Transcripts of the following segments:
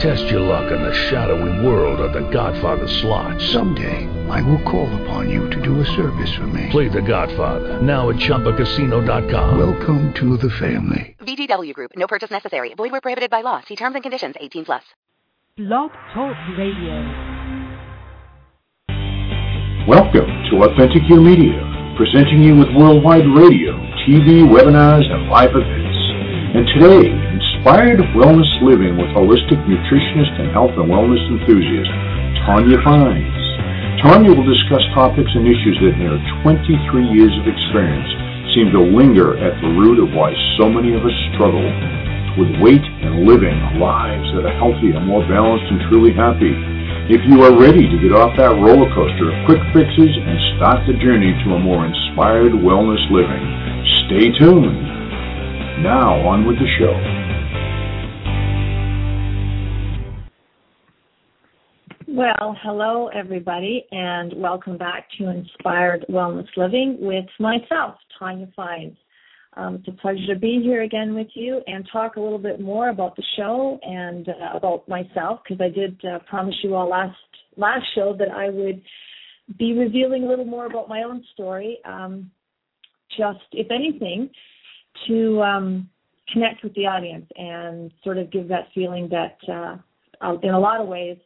Test your luck in the shadowy world of The Godfather slot. Someday, I will call upon you to do a service for me. Play The Godfather now at ChumbaCasino.com. Welcome to the family. VGW Group. No purchase necessary. Void where prohibited by law. See terms and conditions. 18 plus. Blog Talk Radio. Welcome to Authentic Your Media, presenting you with worldwide radio, TV, webinars, and live events. And today, inspired wellness living with holistic nutritionist and health and wellness enthusiast, Tonya Fines. Tonya will discuss topics and issues that in her 23 years of experience seem to linger at the root of why so many of us struggle with weight and living lives that are healthy and more balanced and truly happy. If you are ready to get off that roller coaster of quick fixes and start the journey to a more inspired wellness living, stay tuned. Now, on with the show. Well, hello everybody, and welcome back to Inspired Wellness Living with myself, Tonya Fines. Um, it's a pleasure to be here again with you and talk a little bit more about the show and uh, about myself because I did uh, promise you all last last show that I would be revealing a little more about my own story. Um, just, if anything, to um, connect with the audience and sort of give that feeling that, uh, in a lot of ways,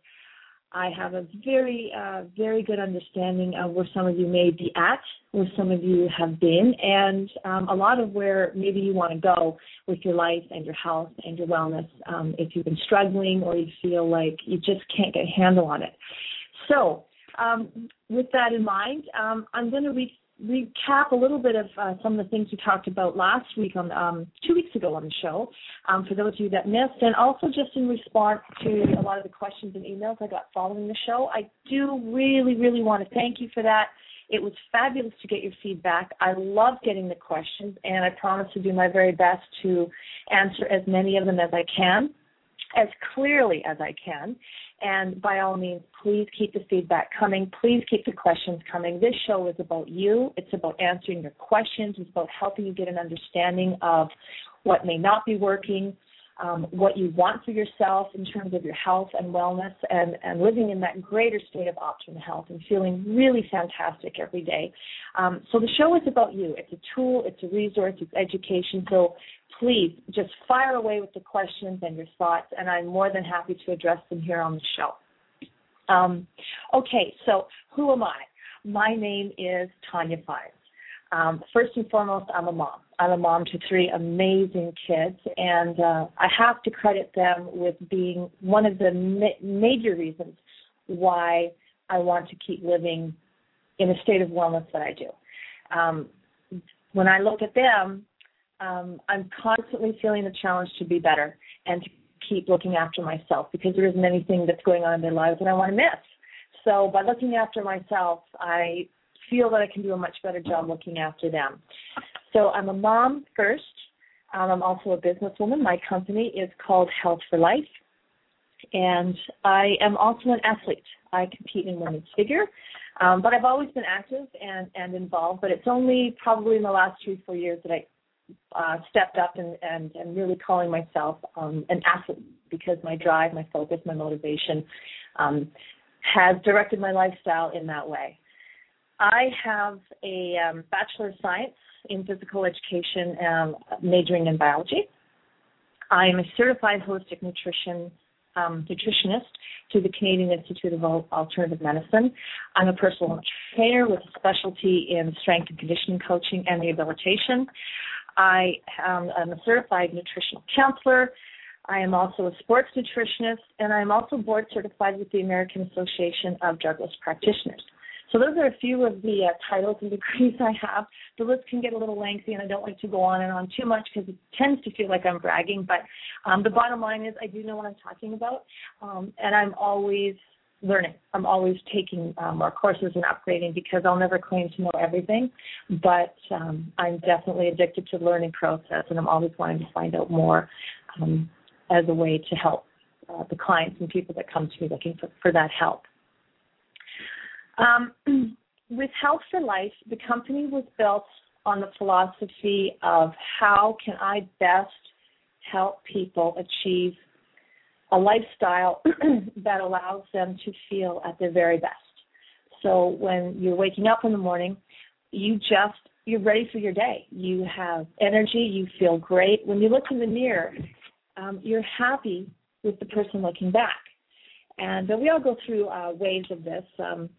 I have a very, uh, very good understanding of where some of you may be at, where some of you have been, and um, a lot of where maybe you want to go with your life and your health and your wellness um, if you've been struggling or you feel like you just can't get a handle on it. So, um, with that in mind, um, I'm going to read recap a little bit of uh, some of the things we talked about last week on um, two weeks ago on the show um, for those of you that missed and also just in response to a lot of the questions and emails i got following the show i do really really want to thank you for that. It was fabulous to get your feedback. I love getting the questions and i promise to do my very best to answer as many of them as i can as clearly as i can and by all means, please keep the feedback coming. Please keep the questions coming. This show is about you. It's about answering your questions. It's about helping you get an understanding of what may not be working, um, what you want for yourself in terms of your health and wellness, and, and living in that greater state of optimal health and feeling really fantastic every day. Um, so the show is about you. It's a tool, it's a resource, it's education. So please just fire away with the questions and your thoughts, and I'm more than happy to address them here on the show. Um, okay, so who am I? My name is Tonya Fines. Um, first and foremost, I'm a mom. I'm a mom to three amazing kids, and uh, I have to credit them with being one of the ma- major reasons why I want to keep living in a state of wellness that I do. Um, when I look at them, um, I'm constantly feeling the challenge to be better and to keep looking after myself because there isn't anything that's going on in their lives that I want to miss. So by looking after myself, I feel that I can do a much better job looking after them. So I'm a mom first. Um, I'm also a businesswoman. My company is called Health for Life. And I am also an athlete. I compete in women's figure. Um, but I've always been active and, and involved, but it's only probably in the last three, four years that I uh, stepped up and, and, and really calling myself um, an athlete because my drive, my focus, my motivation um, has directed my lifestyle in that way. I have a um, Bachelor of Science in Physical Education, um, majoring in biology. I am a certified holistic nutrition um, nutritionist through the Canadian Institute of Alternative Medicine. I'm a personal trainer with a specialty in strength and conditioning coaching and rehabilitation. I am a certified nutritional counselor. I am also a sports nutritionist, and I'm also board certified with the American Association of Drugless Practitioners. So those are a few of the uh, titles and degrees I have. The list can get a little lengthy, and I don't like to go on and on too much because it tends to feel like I'm bragging. But um, the bottom line is, I do know what I'm talking about, um, and I'm always learning. I'm always taking um, more courses and upgrading because I'll never claim to know everything. But um, I'm definitely addicted to the learning process, and I'm always wanting to find out more um, as a way to help uh, the clients and people that come to me looking for, for that help. Um, with Health for Life, the company was built on the philosophy of how can I best help people achieve a lifestyle that allows them to feel at their very best. So when you're waking up in the morning, you just you're ready for your day. You have energy. You feel great. When you look in the mirror, um, you're happy with the person looking back. And uh, we all go through uh, waves of this. Um,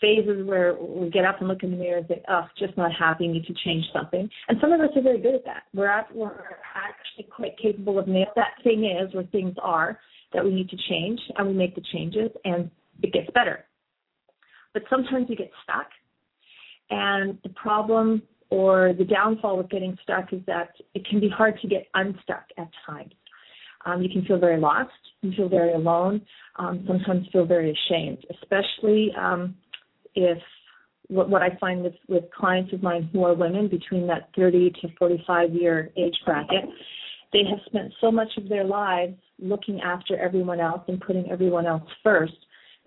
phases where we get up and look in the mirror and say, "Oh, just not happy. Need to change something." And some of us are very good at that. We're at, we're actually quite capable of nail that thing is where things are that we need to change, and we make the changes, and it gets better. But sometimes we get stuck, and the problem or the downfall with getting stuck is that it can be hard to get unstuck at times. Um, you can feel very lost. You feel very alone. Um, sometimes feel very ashamed, especially um, if what, what I find with, with clients of mine who are women between that 30 to 45 year age bracket, they have spent so much of their lives looking after everyone else and putting everyone else first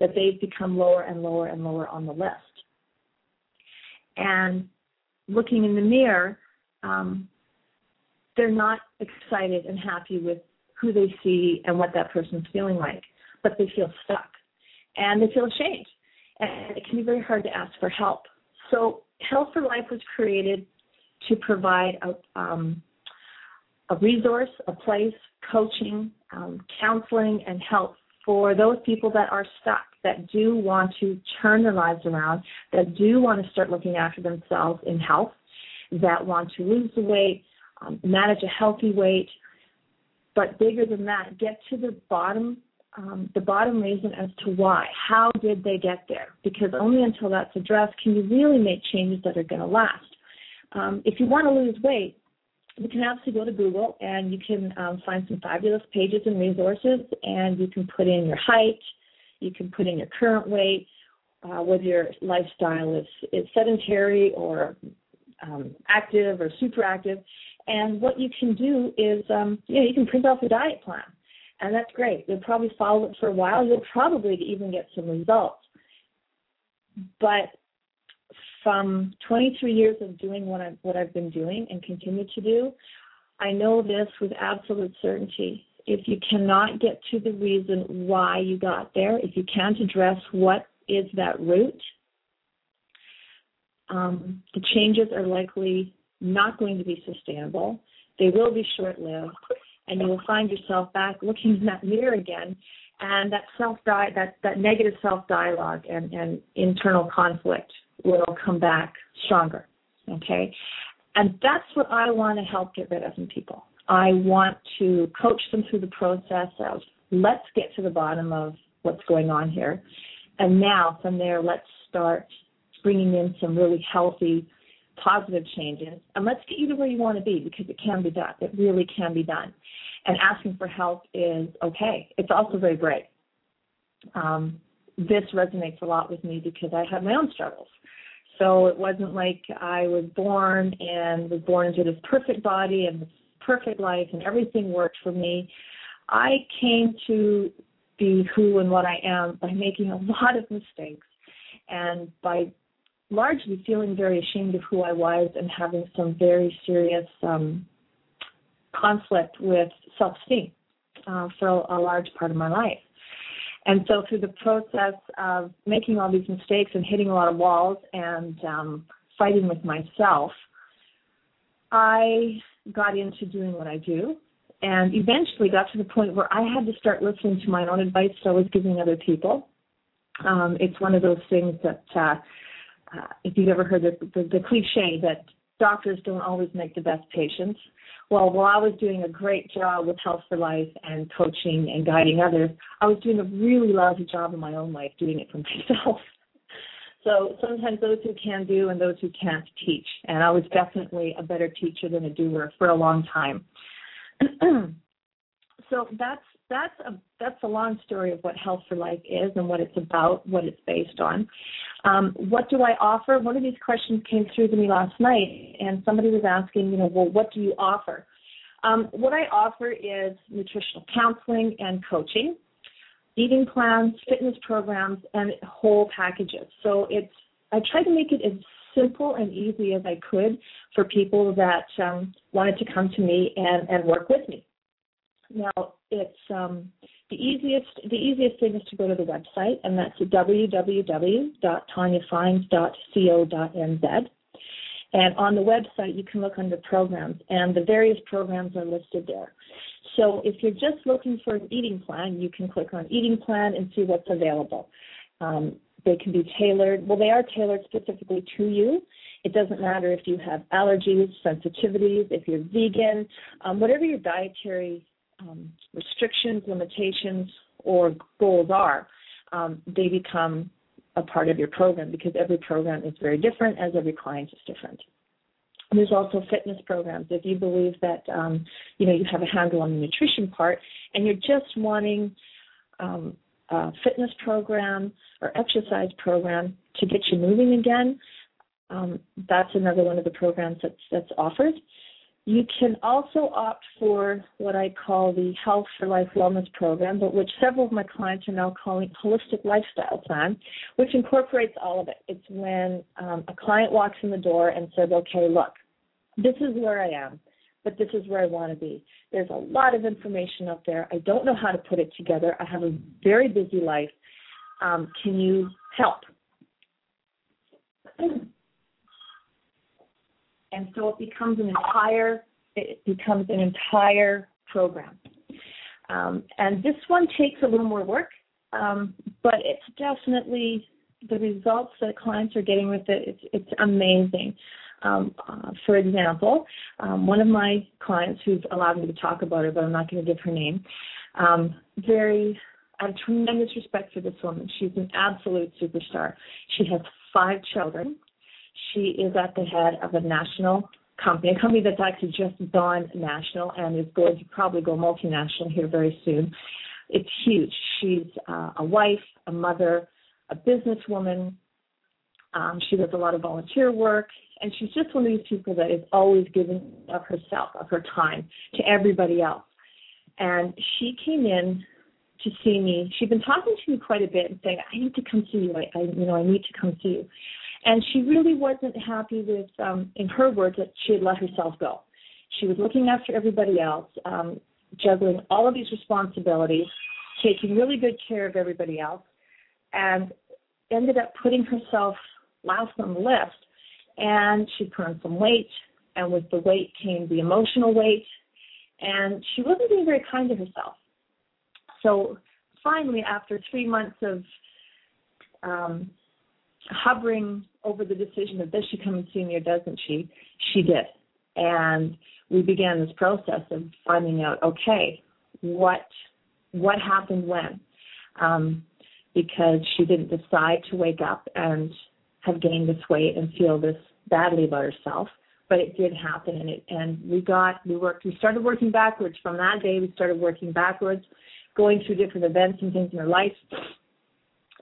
that they've become lower and lower and lower on the list. And looking in the mirror, um, they're not excited and happy with who they see and what that person's feeling like, but they feel stuck and they feel ashamed and it can be very hard to ask for help. So, Health for Life was created to provide a, um, a resource, a place, coaching, um, counseling, and help for those people that are stuck, that do want to turn their lives around, that do want to start looking after themselves in health, that want to lose the weight, um, manage a healthy weight, but bigger than that, get to the bottom um, the bottom reason as to why. How did they get there? Because only until that's addressed can you really make changes that are going to last. Um, if you want to lose weight, you can absolutely go to Google and you can um, find some fabulous pages and resources, and you can put in your height, you can put in your current weight, uh, whether your lifestyle is, is sedentary or um, active or super active. And what you can do is, um, you know, you can print off a diet plan and that's great. You'll probably follow it for a while. You'll probably even get some results. But from 23 years of doing what I've, what I've been doing and continue to do, I know this with absolute certainty. If you cannot get to the reason why you got there, if you can't address what is that root, um, the changes are likely not going to be sustainable. They will be short lived and you will find yourself back looking in that mirror again and that self that that negative self dialogue and, and internal conflict will come back stronger okay? And that's what i want to help get rid of in people. I want to coach them through the process of let's get to the bottom of what's going on here. And now from there let's start bringing in some really healthy positive changes and let's get you to where you want to be because it can be done it really can be done and asking for help is okay. It's also very brave. Um, this resonates a lot with me because I had my own struggles. So it wasn't like I was born and was born into this perfect body and this perfect life and everything worked for me. I came to be who and what I am by making a lot of mistakes and by largely feeling very ashamed of who I was and having some very serious um, conflict with self esteem uh, for a, large part of my life. And so, through the process of making all these mistakes and hitting a lot of walls and um, fighting with myself, I got into doing what I do and eventually got to the point where I had to start listening to my own advice that I was giving other people. Um, it's one of those things that, uh, uh, if you've ever heard the, the, the cliche that doctors don't always make the best patients, well, while I was doing a great job with Health for Life and coaching and guiding others, I was doing a really lousy job in my own life doing it for myself. So sometimes those who can do and those who can't teach. And I was definitely a better teacher than a doer for a long time. so that's that's a that's a long story of what Health for Life is and what it's about, what it's based on. Um, what do I offer? One of these questions came through to me last night, and somebody was asking, you know, well, what do you offer? Um, what I offer is nutritional counseling and coaching, eating plans, fitness programs, and whole packages. So it's I try to make it as simple and easy as I could for people that um, wanted to come to me and, and work with me. Now, it's um, the easiest. The easiest thing is to go to the website, and that's www.tonyafines.co.nz. And on the website, you can look under programs, and the various programs are listed there. So if you're just looking for an eating plan, you can click on eating plan and see what's available. Um, they can be tailored. Well, they are tailored specifically to you. It doesn't matter if you have allergies, sensitivities, if you're vegan, um, whatever your dietary um, restrictions, limitations, or goals are, um, they become a part of your program because every program is very different as every client is different. there's also fitness programs. If you believe that um, you know you have a handle on the nutrition part and you're just wanting um, a fitness program or exercise program to get you moving again, um, that's another one of the programs that's that's offered. You can also opt for what I call the Health for Life Wellness Program, but which several of my clients are now calling Holistic Lifestyle Plan, which incorporates all of it. It's when um, a client walks in the door and says, okay, look, this is where I am, but this is where I want to be. There's a lot of information out there. I don't know how to put it together. I have a very busy life. Um, can you help? And so it becomes an entire it becomes an entire program. Um, and this one takes a little more work, um, but it's definitely the results that clients are getting with it. It's, it's amazing. Um, uh, for example, um, one of my clients who's allowed me to talk about her, but I'm not going to give her name. Um, very, I have tremendous respect for this woman. She's an absolute superstar. She has five children. She is at the head of a national company, a company that's actually just gone national and is going to probably go multinational here very soon. It's huge. She's uh, a wife, a mother, a businesswoman. Um, she does a lot of volunteer work, and she's just one of these people that is always giving of herself, of her time to everybody else. And she came in to see me. She'd been talking to me quite a bit and saying, "I need to come see you. I, I you know, I need to come see you." And she really wasn't happy with, um, in her words, that she had let herself go. She was looking after everybody else, um, juggling all of these responsibilities, taking really good care of everybody else, and ended up putting herself last on the list. And she put on some weight, and with the weight came the emotional weight, and she wasn't being very kind to herself. So finally, after three months of um, hovering over the decision of does she come and see me or doesn't she, she did. And we began this process of finding out, okay, what what happened when? Um, because she didn't decide to wake up and have gained this weight and feel this badly about herself, but it did happen, and it and we got we worked we started working backwards from that day. We started working backwards, going through different events and things in her life.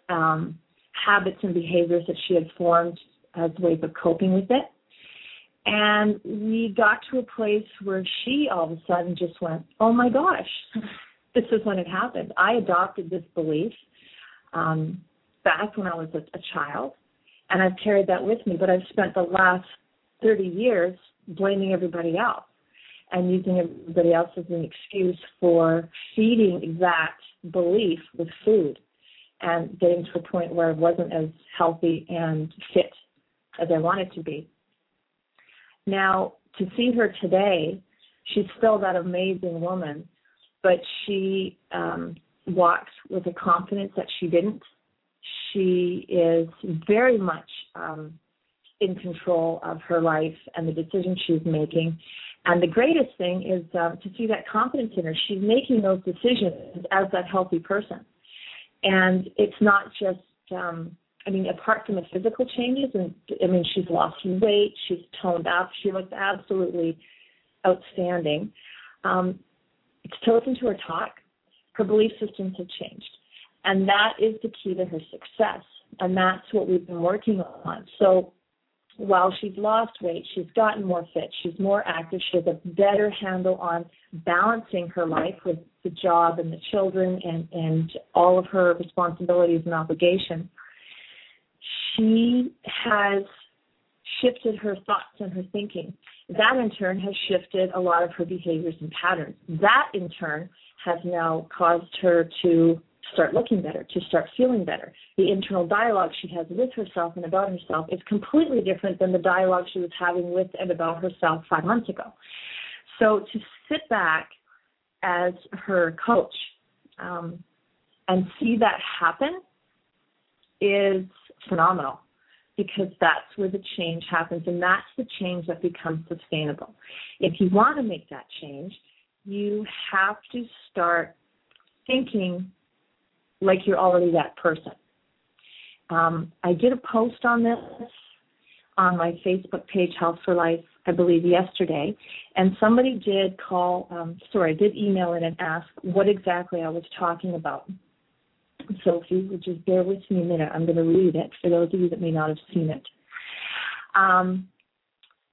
Um, habits and behaviors that she had formed as ways of coping with it. And we got to a place where she all of a sudden just went, Oh my gosh, this is when it happened. I adopted this belief um, back when I was a, a child, and I've carried that with me, but I've spent the last 30 years blaming everybody else and using everybody else as an excuse for feeding that belief with food and getting to a point where I wasn't as healthy and fit as I wanted to be. Now, to see her today, she's still that amazing woman, but she um, walks with a confidence that she didn't. She is very much um, in control of her life and the decisions she's making. And the greatest thing is um, to see that confidence in her. She's making those decisions as that healthy person and it's not just um I mean, apart from the physical changes, and I mean, she's lost weight, she's toned up, she looks absolutely outstanding. Um, to listen to her talk, her belief systems have changed. And that is the key to her success. And that's what we've been working on. So while she's lost weight, she's gotten more fit, she's more active, she has a better handle on balancing her life with the job and the children and, and all of her responsibilities and obligations. She has shifted her thoughts and her thinking. That in turn has shifted a lot of her behaviors and patterns. That in turn has now caused her to start looking better, to start feeling better. The internal dialogue she has with herself and about herself is completely different than the dialogue she was having with and about herself five months ago. So to sit back as her coach um, and see that happen is phenomenal because that's where the change happens and that's the change that becomes sustainable. If you want to make that change, you have to start thinking like you're already that person. Um, I did a post on this on my Facebook page, Health for Life, I believe yesterday, and somebody did call, um, sorry, did email in and ask what exactly I was talking about. So if you would just bear with me a minute, I'm going to read it for those of you that may not have seen it. Um,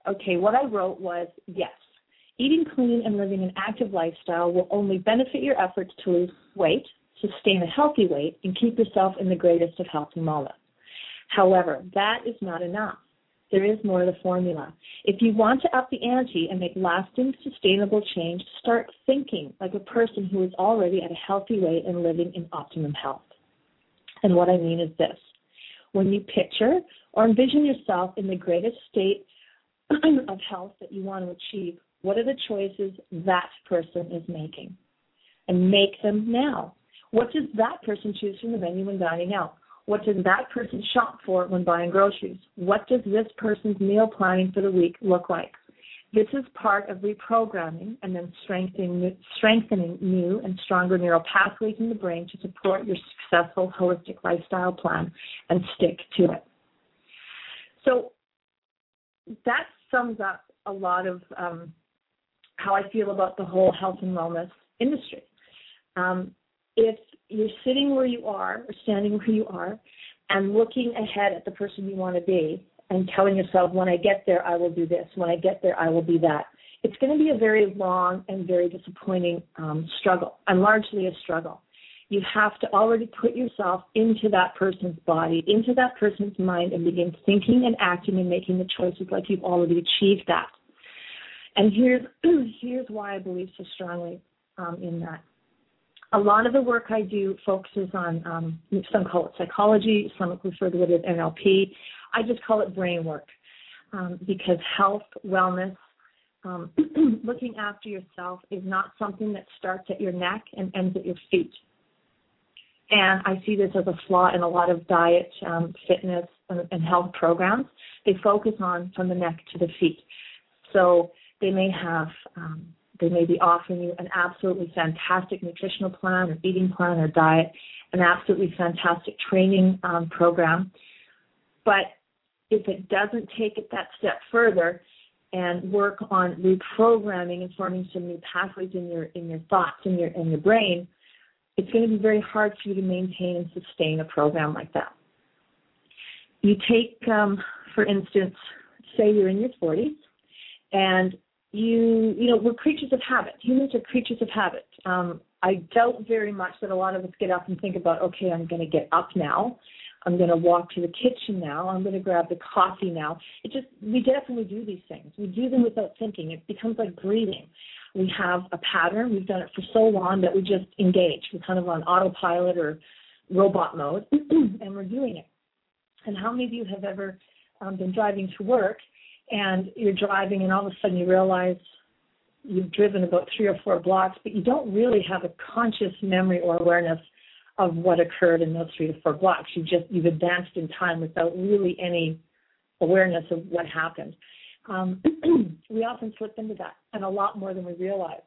okay, what I wrote was yes, eating clean and living an active lifestyle will only benefit your efforts to lose weight, sustain a healthy weight, and keep yourself in the greatest of health and wellness. However, that is not enough. There is more to the formula. If you want to up the ante and make lasting, sustainable change, start thinking like a person who is already at a healthy weight and living in optimum health. And what I mean is this when you picture or envision yourself in the greatest state of health that you want to achieve, what are the choices that person is making? And make them now. What does that person choose from the menu when dining out? What does that person shop for when buying groceries? What does this person's meal planning for the week look like? This is part of reprogramming and then strengthening, strengthening new and stronger neural pathways in the brain to support your successful holistic lifestyle plan and stick to it. So that sums up a lot of um, how I feel about the whole health and wellness industry. Um, if you're sitting where you are or standing where you are and looking ahead at the person you want to be and telling yourself, when I get there, I will do this. When I get there, I will be that. It's going to be a very long and very disappointing um, struggle, and largely a struggle. You have to already put yourself into that person's body, into that person's mind, and begin thinking and acting and making the choices like you've already achieved that. And here's here's why I believe so strongly um, in that a lot of the work I do focuses on um, some call it psychology, some refer to it as NLP. I just call it brain work um, because health, wellness, um, looking after yourself is not something that starts at your neck and ends at your feet. And I see this as a flaw in a lot of diet, um, fitness, and, and health programs. They focus on from the neck to the feet. So they may have um, they may be offering you an absolutely fantastic nutritional plan or eating plan or diet, an absolutely fantastic training um, program. But if it doesn't take it that step further and work on reprogramming and forming some new pathways in your in your thoughts in your in your brain, it's going to be very hard for you to maintain and sustain a program like that. You take, um, for instance, say you're in your 40s and you you know we're creatures of habit. Humans are creatures of habit. Um, i doubt very much that a lot of us get up and think about okay i'm going to get up now. I'm going to walk to the kitchen now. I'm going to grab the coffee now. It just we we do these things. We do them without thinking. It becomes like breathing. We have a pattern. We've done it for so long that we just engage. We're kind of on autopilot or robot mode and we're doing it. And how many of you have ever um, been driving to work and you're driving and all of a sudden you realize you've driven about three or four blocks, but you don't really have a conscious memory or awareness of what occurred in those three to four blocks. You just you've advanced in time without really any awareness of what happened. Um, we often slip into that, and a lot more than we realize.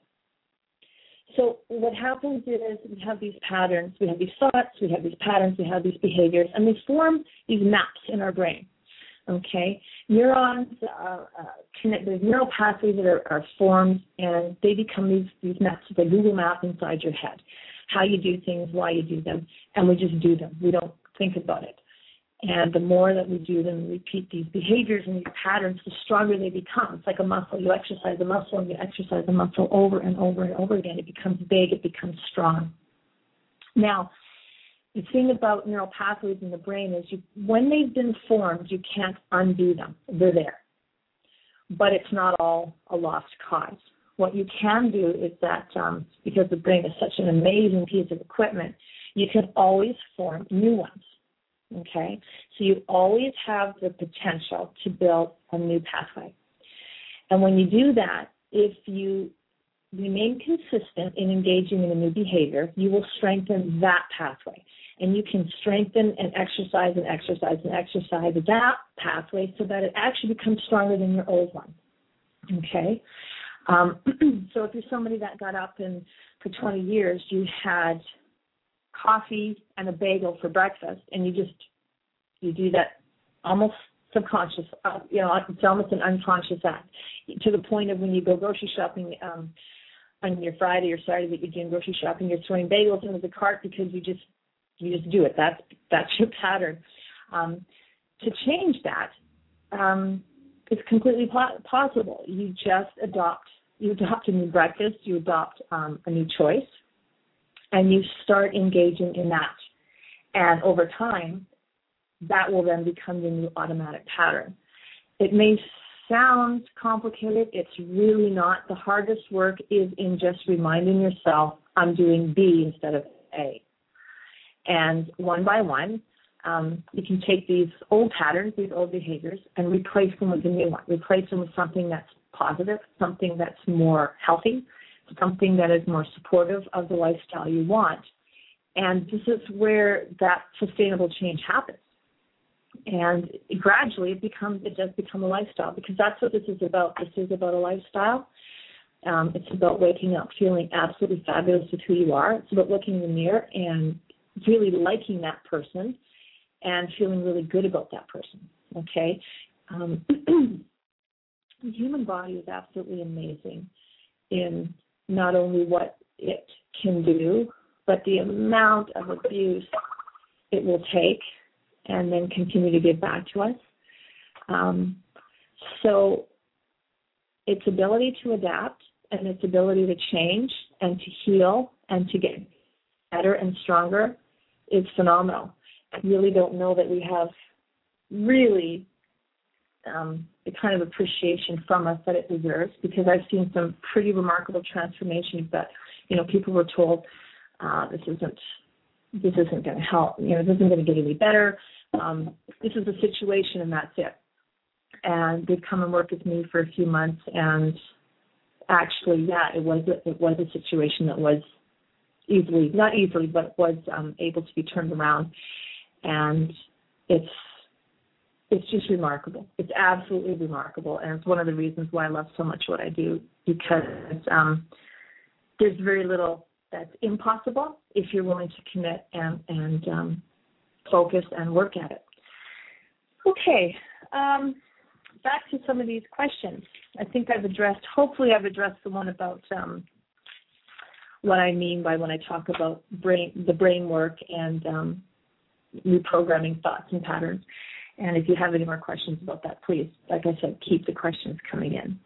So what happens is we have these patterns, we have these thoughts, we have these patterns, we have these behaviors, and they form these maps in our brain Okay, neurons uh, uh, connect. There's neural pathways that are, are formed, and they become these these maps, the Google map inside your head. How you do things, why you do them, and we just do them. We don't think about it. And the more that we do them, repeat these behaviors and these patterns, the stronger they become. It's like a muscle. You exercise a muscle and you exercise a muscle over and over and over again. It becomes big, it becomes strong. Now, the thing about neural pathways in the brain is you, when they've been formed, you can't undo them. They're there. But it's not all a lost cause. What you can do is that um, because the brain is such an amazing piece of equipment, you can always form new ones. Okay? So you always have the potential to build a new pathway. And when you do that, if you remain consistent in engaging in a new behavior, you will strengthen that pathway. And you can strengthen and exercise and exercise and exercise that pathway so that it actually becomes stronger than your old one. Okay? Um, so if you're somebody that got up and for 20 years you had coffee and a bagel for breakfast, and you just you do that almost subconscious, uh, you know, it's almost an unconscious act to the point of when you go grocery shopping um, on your Friday or Saturday that you're doing grocery shopping, you're throwing bagels into the cart because you just you just do it. That's that's your pattern. Um, to change that, um, it's completely po- possible. You just adopt you adopt a new breakfast, you adopt um, a new choice, and you start engaging in that. And over time, that will then become your new automatic pattern. It may sound complicated, it's really not. The hardest work is in just reminding yourself, I'm doing B instead of A. And one by one, um, you can take these old patterns, these old behaviors, and replace them with a new one. Replace them with something that's positive, something that's more healthy, something that is more supportive of the lifestyle you want. And this is where that sustainable change happens. And gradually it becomes it does become a lifestyle because that's what this is about. This is about a lifestyle. Um, it's about waking up feeling absolutely fabulous with who you are. It's about looking in the mirror and really liking that person and feeling really good about that person. Okay. Um, the human body is absolutely amazing in not only what it can do, but the amount of abuse it will take and then continue to give back to us. Um, so its ability to adapt and its ability to change and to heal and to get better and stronger is phenomenal. I really don't know that we have really um, the kind of appreciation from us that it deserves because I've seen some pretty remarkable transformations that, you know, people were told uh, this isn't this isn't going to help, you know, this isn't going to get any better. Um, this is a situation and that's it. And they'd come and work with me for a few months and actually, yeah, it was a, it was a situation that was easily, not easily, but was um, able to be turned around. And it's it's just remarkable. It's absolutely remarkable, and it's one of the reasons why I love so much what I do because um, there's very little that's impossible if you're willing to commit and and um, focus and work at it. Okay, um, back to some of these questions. I think I've addressed. Hopefully, I've addressed the one about um, what I mean by when I talk about brain, the brain work and um, reprogramming thoughts and patterns. And if you have any more questions about that, please, like I said, keep the questions coming in.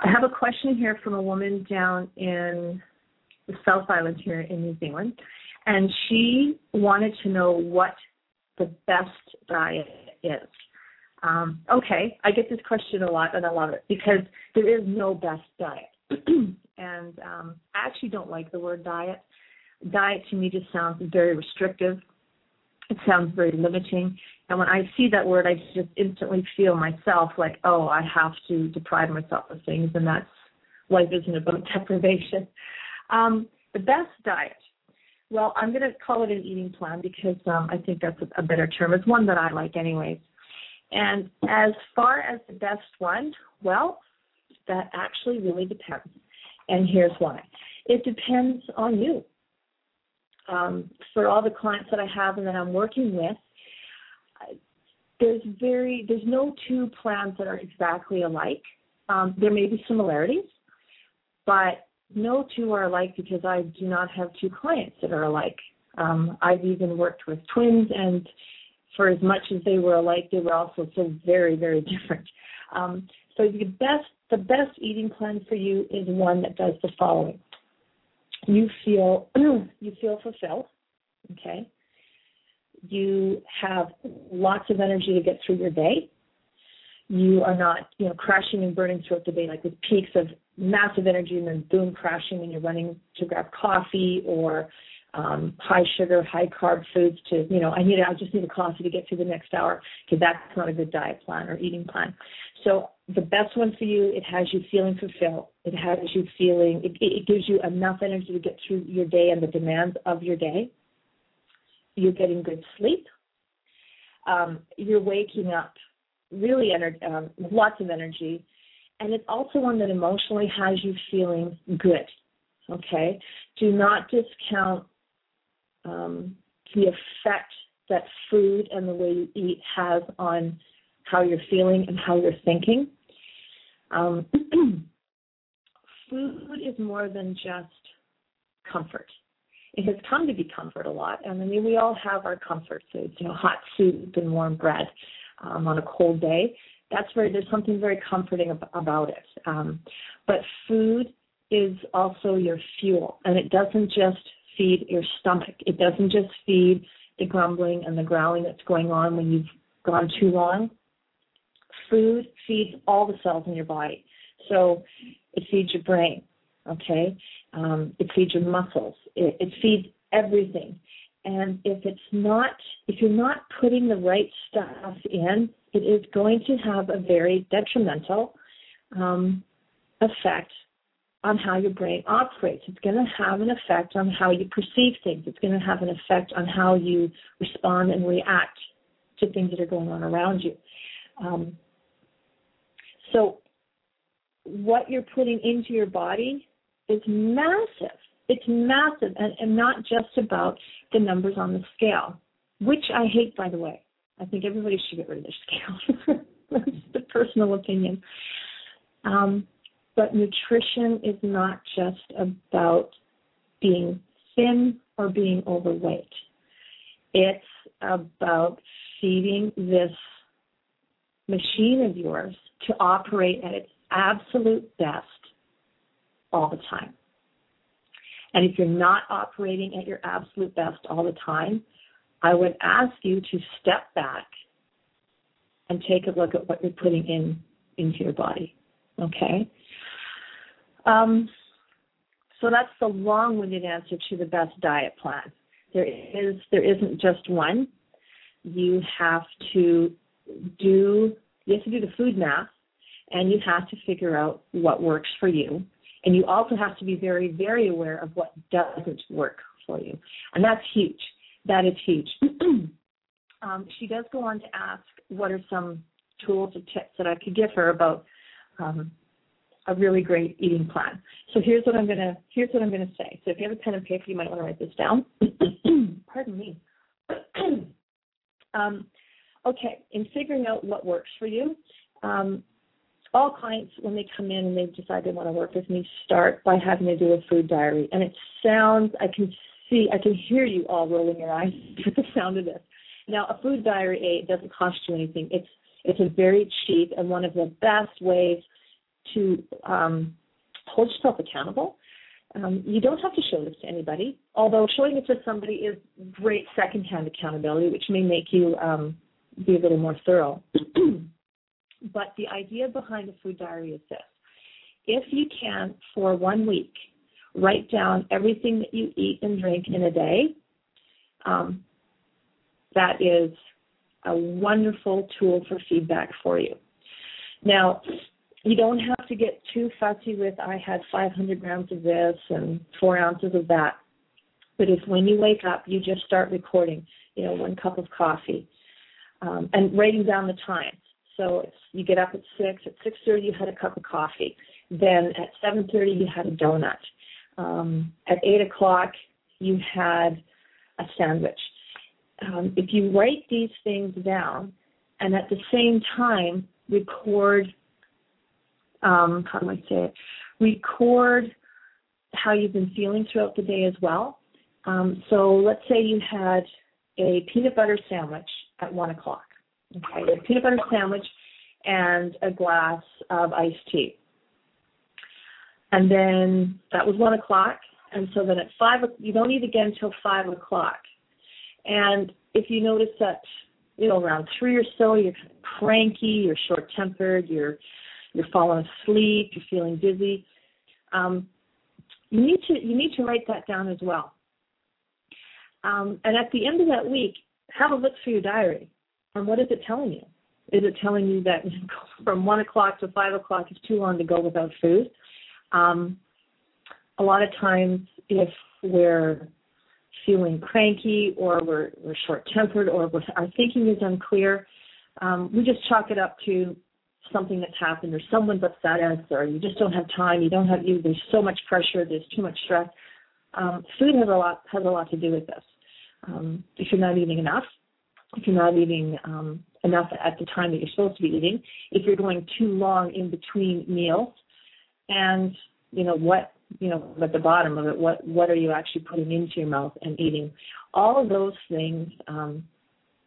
I have a question here from a woman down in the South Island here in New Zealand, and she wanted to know what the best diet is. Um, okay, I get this question a lot, and I love it because there is no best diet. and um, I actually don't like the word diet. Diet to me just sounds very restrictive it sounds very limiting. And when I see that word, I just instantly feel myself like, oh, I have to deprive myself of things, and that's life isn't about deprivation. Um, the best diet. Well, I'm going to call it an eating plan because um, I think that's a, a better term. It's one that I like, anyways. And as far as the best one, well, that actually really depends. And here's why. It depends on you um, for all the clients that I have and that I'm working with, there's very there's no two plans that are exactly alike. Um, there may be similarities, but no two are alike because I do not have two clients that are alike. Um, I've even worked with twins, and for as much as they were alike, they were also so very, very different. Um, so the best the best eating plan for you is one that does the following. You feel you feel fulfilled, okay? You have lots of energy to get through your day. You are not, you know, crashing and burning throughout the day like with peaks of massive energy and then boom crashing and you're running to grab coffee or um, high sugar, high carb foods to, you know, I need, I just need a coffee to get through the next hour because that's not a good diet plan or eating plan. So the best one for you, it has you feeling fulfilled. It has you feeling, it, it gives you enough energy to get through your day and the demands of your day. You're getting good sleep. Um, you're waking up really ener- um, with lots of energy. And it's also one that emotionally has you feeling good. Okay? Do not discount um, the effect that food and the way you eat has on how you're feeling and how you're thinking. Um, food is more than just comfort. It has come to be comfort a lot, and I mean we all have our comfort foods, you know, hot soup and warm bread um, on a cold day. That's very there's something very comforting ab- about it. Um, but food is also your fuel, and it doesn't just feed your stomach. It doesn't just feed the grumbling and the growling that's going on when you've gone too long. Food feeds all the cells in your body. So it feeds your brain, okay? Um, it feeds your muscles. It, it feeds everything. And if it's not, if you're not putting the right stuff in, it is going to have a very detrimental um, effect on how your brain operates. It's going to have an effect on how you perceive things. It's going to have an effect on how you respond and react to things that are going on around you. Um, so, what you're putting into your body is massive. It's massive, and, and not just about the numbers on the scale, which I hate, by the way. I think everybody should get rid of their scale. That's the personal opinion. Um, but nutrition is not just about being thin or being overweight. It's about feeding this machine of yours to operate at its absolute best all the time. And if you're not operating at your absolute best all the time, I would ask you to step back and take a look at what you're putting in into your body. Okay? Um, so that's the long-winded answer to the best diet plan. There is there isn't just one. You have to do you have to do the food math, and you have to figure out what works for you. And you also have to be very very aware of what doesn't work for you, and that's huge. That is huge. um, she does go on to ask what are some tools or tips that I could give her about um, a really great eating plan. So here's what I'm gonna here's what I'm gonna say. So if you have a pen and paper, you might want to write this down. Pardon me. um, okay, in figuring out what works for you, um, all clients when they come in and they decide they want to work with me start by having to do a food diary. And it sounds I can see I can hear you all rolling your eyes at the sound of this. Now a food diary it doesn't cost you anything. It's it's a very cheap and one of the best ways to um, hold yourself accountable. Um, you don't have to show this to anybody, although showing it to somebody is great secondhand accountability, which may make you um, be a little more thorough. but the idea behind a food diary is this if you can, for one week, write down everything that you eat and drink in a day, um, that is a wonderful tool for feedback for you. Now, you don't have to get too fussy with I had 500 grams of this and four ounces of that. But if when you wake up, you just start recording, you know, one cup of coffee, um, and writing down the times. So you get up at six. At six thirty, you had a cup of coffee. Then at seven thirty, you had a donut. Um, at eight o'clock, you had a sandwich. Um, if you write these things down, and at the same time record um, how do I say it? Record how you've been feeling throughout the day as well. Um, so let's say you had a peanut butter sandwich at one o'clock. Okay, a peanut butter sandwich and a glass of iced tea. And then that was one o'clock. And so then at five, you don't eat again until five o'clock. And if you notice that, you know, around three or so, you're cranky, you're short tempered, you're you're falling asleep, you're feeling dizzy. Um, you need to you need to write that down as well. Um, and at the end of that week, have a look through your diary. And what is it telling you? Is it telling you that from one o'clock to five o'clock is too long to go without food? Um, a lot of times, if we're feeling cranky or we're, we're short tempered or our thinking is unclear, um, we just chalk it up to something that's happened or someone's upset us or you just don't have time, you don't have you there's so much pressure, there's too much stress. Um, food has a lot has a lot to do with this. Um, if you're not eating enough, if you're not eating um, enough at the time that you're supposed to be eating, if you're going too long in between meals, and you know what you know at the bottom of it, what what are you actually putting into your mouth and eating? All of those things um,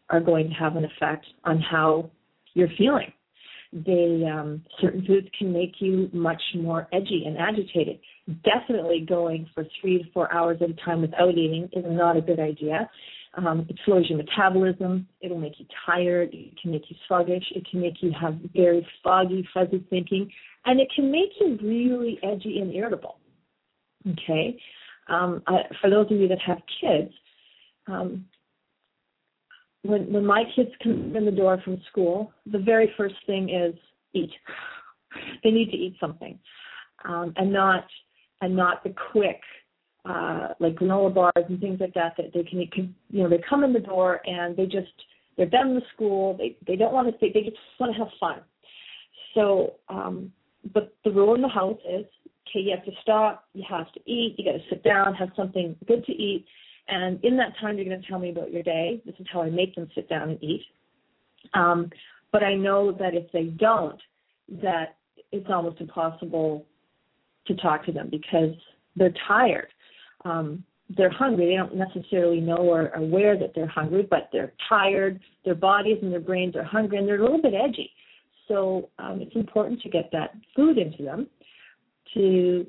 are going to have an effect on how you're feeling. They um, certain foods can make you much more edgy and agitated. Definitely going for three to four hours at a time without eating is not a good idea. Um, it slows your metabolism. It'll make you tired. It can make you sluggish. It can make you have very foggy, fuzzy thinking, and it can make you really edgy and irritable. Okay, um, I, for those of you that have kids, um, when when my kids come in the door from school, the very first thing is eat. they need to eat something, um, and not and not the quick uh, like granola bars and things like that that they can eat. You know, they come in the door and they just they're done with school. They they don't want to stay. They just want to have fun. So, um, but the rule in the house is okay. You have to stop. You have to eat. You got to sit down, have something good to eat and in that time, you're going to tell me about your day. This is how I make them sit down and eat. Um, but I know that if they don't, that it's almost impossible to talk to them because they're tired. Um, they're hungry. They don't necessarily know or aware that they're hungry, but they're tired. Their bodies and their brains are hungry, and they're a little bit edgy. So um, it's important to get that food into them to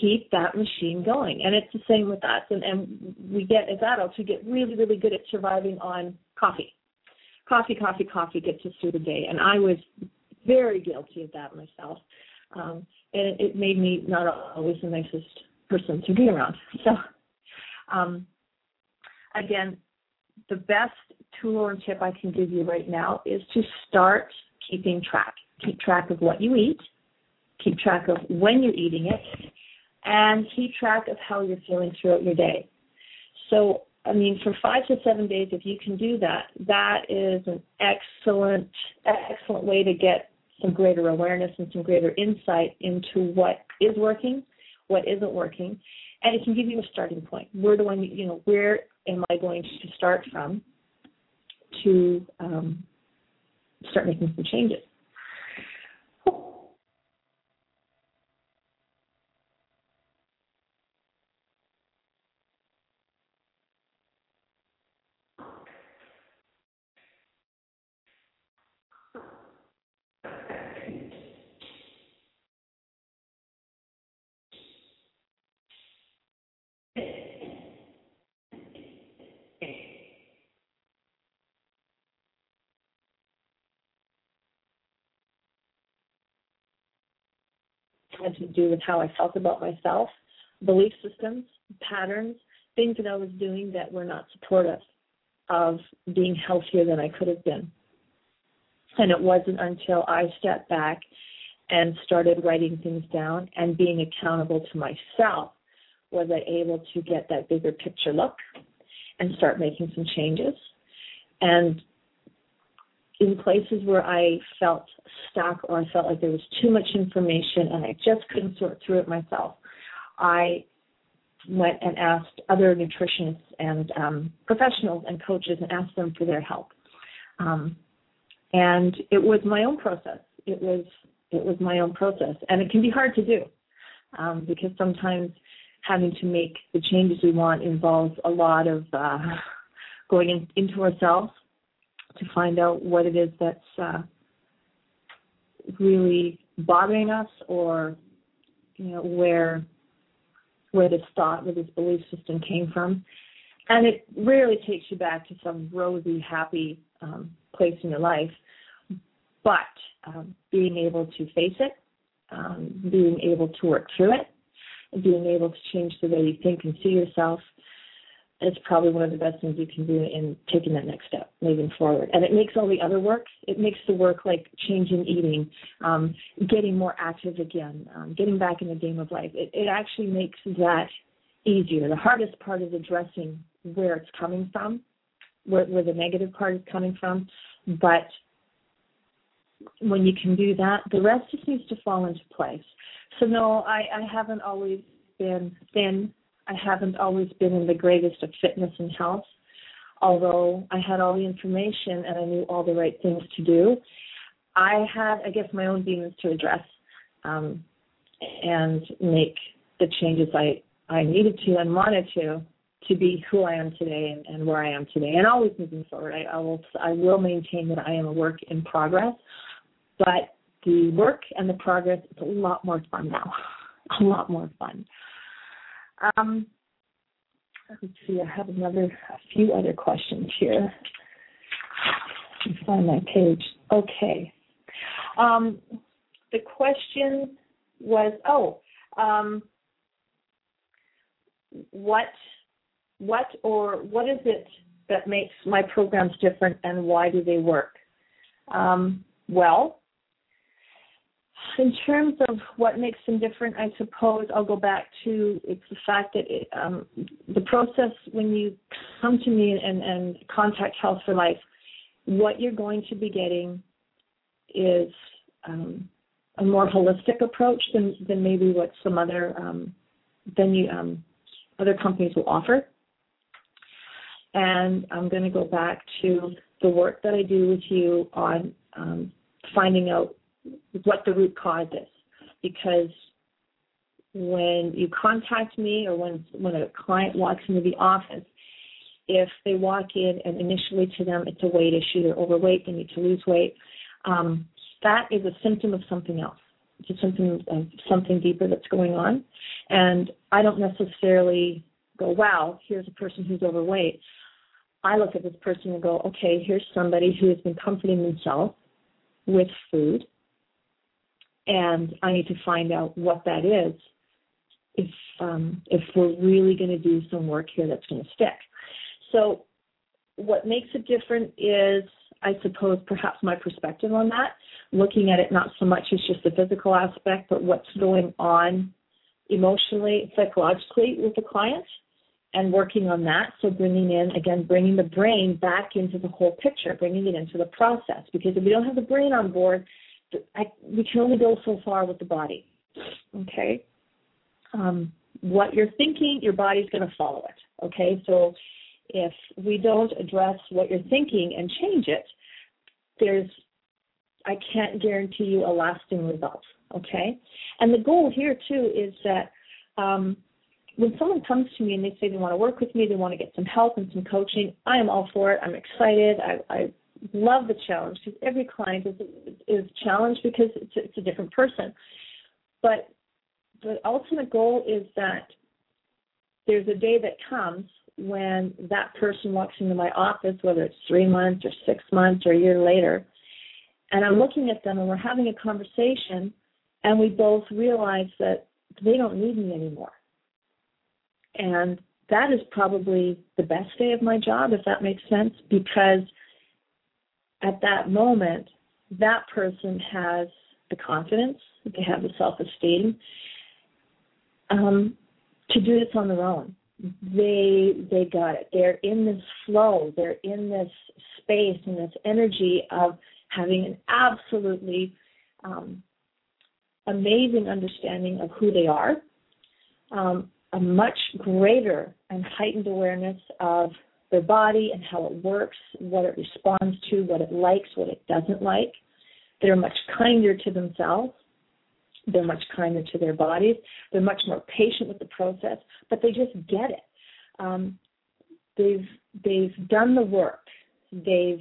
keep that machine going. And it's the same with us. And, and we get, as adults, we get really, really good at surviving on coffee. Coffee, coffee, coffee gets us through the day. And I was very guilty of that myself. Um, it, it made me not always the nicest person to be around. So, um, again, the best tool and tip I can give you right now is to start keeping track. Keep track of what you eat, keep track of when you're eating it, and keep track of how you're feeling throughout your day. So, I mean, for five to seven days, if you can do that, that is an excellent, excellent way to get some greater awareness and some greater insight into what is working, what isn't working, and it can give you a starting point. Where do I, you know, where am I going to start from to um, start making some changes? Had to do with how I felt about myself, belief systems, patterns, things that I was doing that were not supportive of being healthier than I could have been. And it wasn't until I stepped back and started writing things down and being accountable to myself was I able to get that bigger picture look and start making some changes. And in places where I felt stuck or I felt like there was too much information and I just couldn't sort through it myself, I went and asked other nutritionists and um, professionals and coaches and asked them for their help. Um, and it was my own process. It was it was my own process, and it can be hard to do um, because sometimes having to make the changes we want involves a lot of uh, going in, into ourselves to find out what it is that's uh, really bothering us or you know where where this thought where this belief system came from. And it rarely takes you back to some rosy happy um, place in your life. But um, being able to face it um, being able to work through it being able to change the way you think and see yourself is probably one of the best things you can do in taking that next step, moving forward. And it makes all the other work. It makes the work like changing eating, um, getting more active again, um, getting back in the game of life. It, it actually makes that easier. The hardest part is addressing where it's coming from, where, where the negative part is coming from. But when you can do that, the rest just needs to fall into place. So no, I, I haven't always been thin I haven't always been in the greatest of fitness and health, although I had all the information and I knew all the right things to do. I had, I guess, my own demons to address um, and make the changes I, I needed to and wanted to to be who I am today and, and where I am today, and always moving forward. I, I will I will maintain that I am a work in progress, but the work and the progress is a lot more fun now, a lot more fun. Um, let's see, I have another, a few other questions here. Find my page. Okay. Um, the question was, oh, um, what, what or what is it that makes my programs different, and why do they work? Um, well, in terms of what makes them different, I suppose I'll go back to it's the fact that it, um, the process when you come to me and, and contact Health for Life, what you're going to be getting is um, a more holistic approach than, than maybe what some other um, than you, um, other companies will offer. And I'm going to go back to the work that I do with you on um, finding out what the root cause is. Because when you contact me or when when a client walks into the office, if they walk in and initially to them it's a weight issue, they're overweight, they need to lose weight, um, that is a symptom of something else. It's a symptom of something deeper that's going on. And I don't necessarily go, wow, here's a person who's overweight. I look at this person and go, okay, here's somebody who has been comforting themselves with food and I need to find out what that is if um, if we're really going to do some work here that's going to stick. So, what makes it different is, I suppose, perhaps my perspective on that, looking at it not so much as just the physical aspect, but what's going on emotionally, psychologically with the client, and working on that. So, bringing in again, bringing the brain back into the whole picture, bringing it into the process, because if we don't have the brain on board, I, we can only go so far with the body. Okay. Um, what you're thinking, your body's going to follow it. Okay. So if we don't address what you're thinking and change it, there's I can't guarantee you a lasting result. Okay. And the goal here too is that um, when someone comes to me and they say they want to work with me, they want to get some help and some coaching, I am all for it. I'm excited. I, I love the challenge because every client is is challenged because it's it's a different person. But the ultimate goal is that there's a day that comes when that person walks into my office, whether it's three months or six months or a year later, and I'm looking at them and we're having a conversation, and we both realize that they don't need me anymore. And that is probably the best day of my job, if that makes sense, because at that moment, that person has the confidence, they have the self esteem um, to do this on their own. They they got it. They're in this flow. They're in this space and this energy of having an absolutely um, amazing understanding of who they are, um, a much greater and heightened awareness of their body and how it works, what it responds to, what it likes, what it doesn't like. They're much kinder to themselves. They're much kinder to their bodies. They're much more patient with the process, but they just get it. Um, they've they've done the work. They've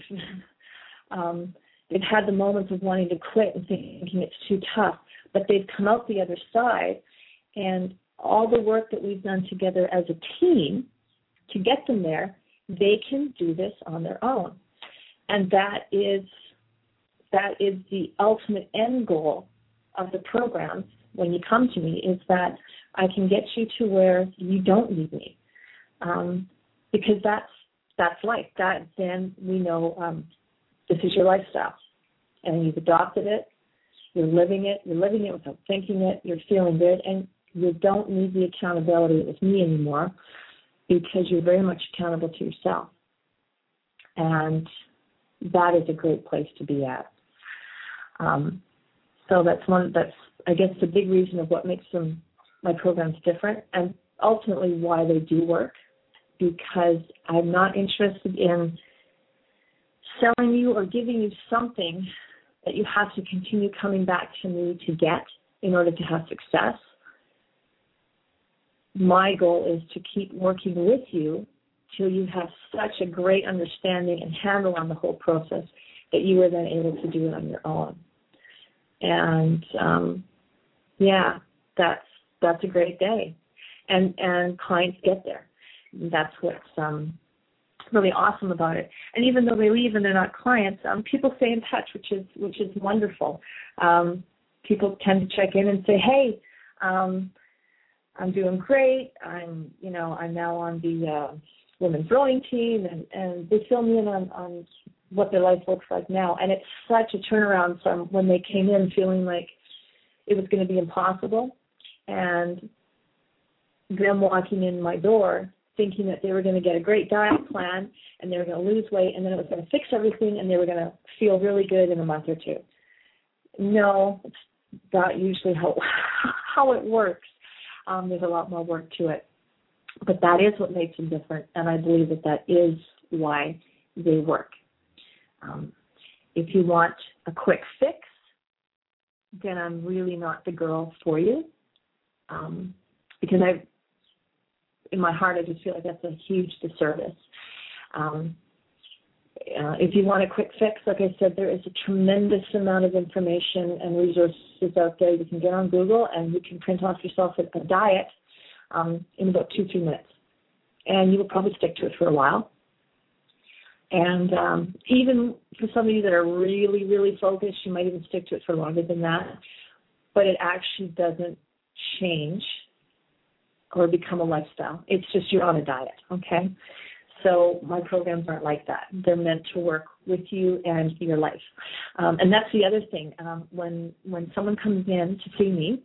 um, they've had the moments of wanting to quit and thinking it's too tough, but they've come out the other side, and all the work that we've done together as a team to get them there, they can do this on their own, and that is that is the ultimate end goal of the programs when you come to me is that I can get you to where you don't need me, um, because that's that's life. That then we know um, this is your lifestyle, and you've adopted it. You're living it. You're living it without thinking it. You're feeling good, and you don't need the accountability with me anymore because you're very much accountable to yourself, and that is a great place to be at. Um, so that's one that's I guess the big reason of what makes them my programs different and ultimately why they do work because I'm not interested in selling you or giving you something that you have to continue coming back to me to get in order to have success. My goal is to keep working with you till you have such a great understanding and handle on the whole process that you are then able to do it on your own and um, yeah, that's that's a great day, and and clients get there. That's what's um, really awesome about it. And even though they leave and they're not clients, um, people stay in touch, which is which is wonderful. Um, people tend to check in and say, "Hey, um, I'm doing great. I'm you know I'm now on the uh, women's rowing team," and and they fill me in on on what their life looks like now. And it's such a turnaround from when they came in feeling like it was going to be impossible, and them walking in my door thinking that they were going to get a great diet plan and they were going to lose weight and then it was going to fix everything and they were going to feel really good in a month or two. No, it's not usually how how it works. Um, there's a lot more work to it, but that is what makes them different, and I believe that that is why they work. Um, if you want a quick fix, then I'm really not the girl for you. Um, because I, in my heart, I just feel like that's a huge disservice. Um, uh, if you want a quick fix, like I said, there is a tremendous amount of information and resources out there. You can get on Google and you can print off yourself a, a diet um, in about two, three minutes. And you will probably stick to it for a while. And um, even for some of you that are really, really focused, you might even stick to it for longer than that. But it actually doesn't change or become a lifestyle. It's just you're on a diet, okay? So my programs aren't like that. They're meant to work with you and your life. Um, and that's the other thing. Um, when when someone comes in to see me,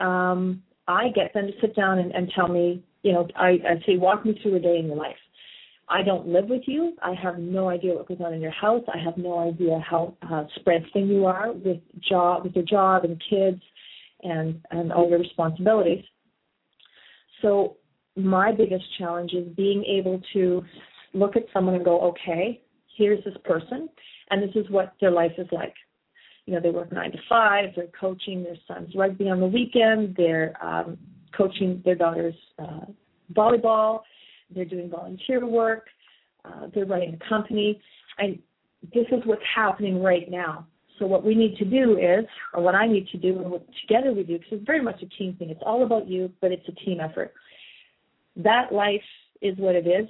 um, I get them to sit down and, and tell me, you know, I, I say, walk me through a day in your life. I don't live with you. I have no idea what goes on in your house. I have no idea how uh, spread thin you are with job, with your job and kids, and and all your responsibilities. So my biggest challenge is being able to look at someone and go, okay, here's this person, and this is what their life is like. You know, they work nine to five. They're coaching their son's rugby on the weekend. They're um, coaching their daughter's uh, volleyball they're doing volunteer work, uh, they're running a company. And this is what's happening right now. So what we need to do is, or what I need to do, and what together we do, because it's very much a team thing. It's all about you, but it's a team effort. That life is what it is.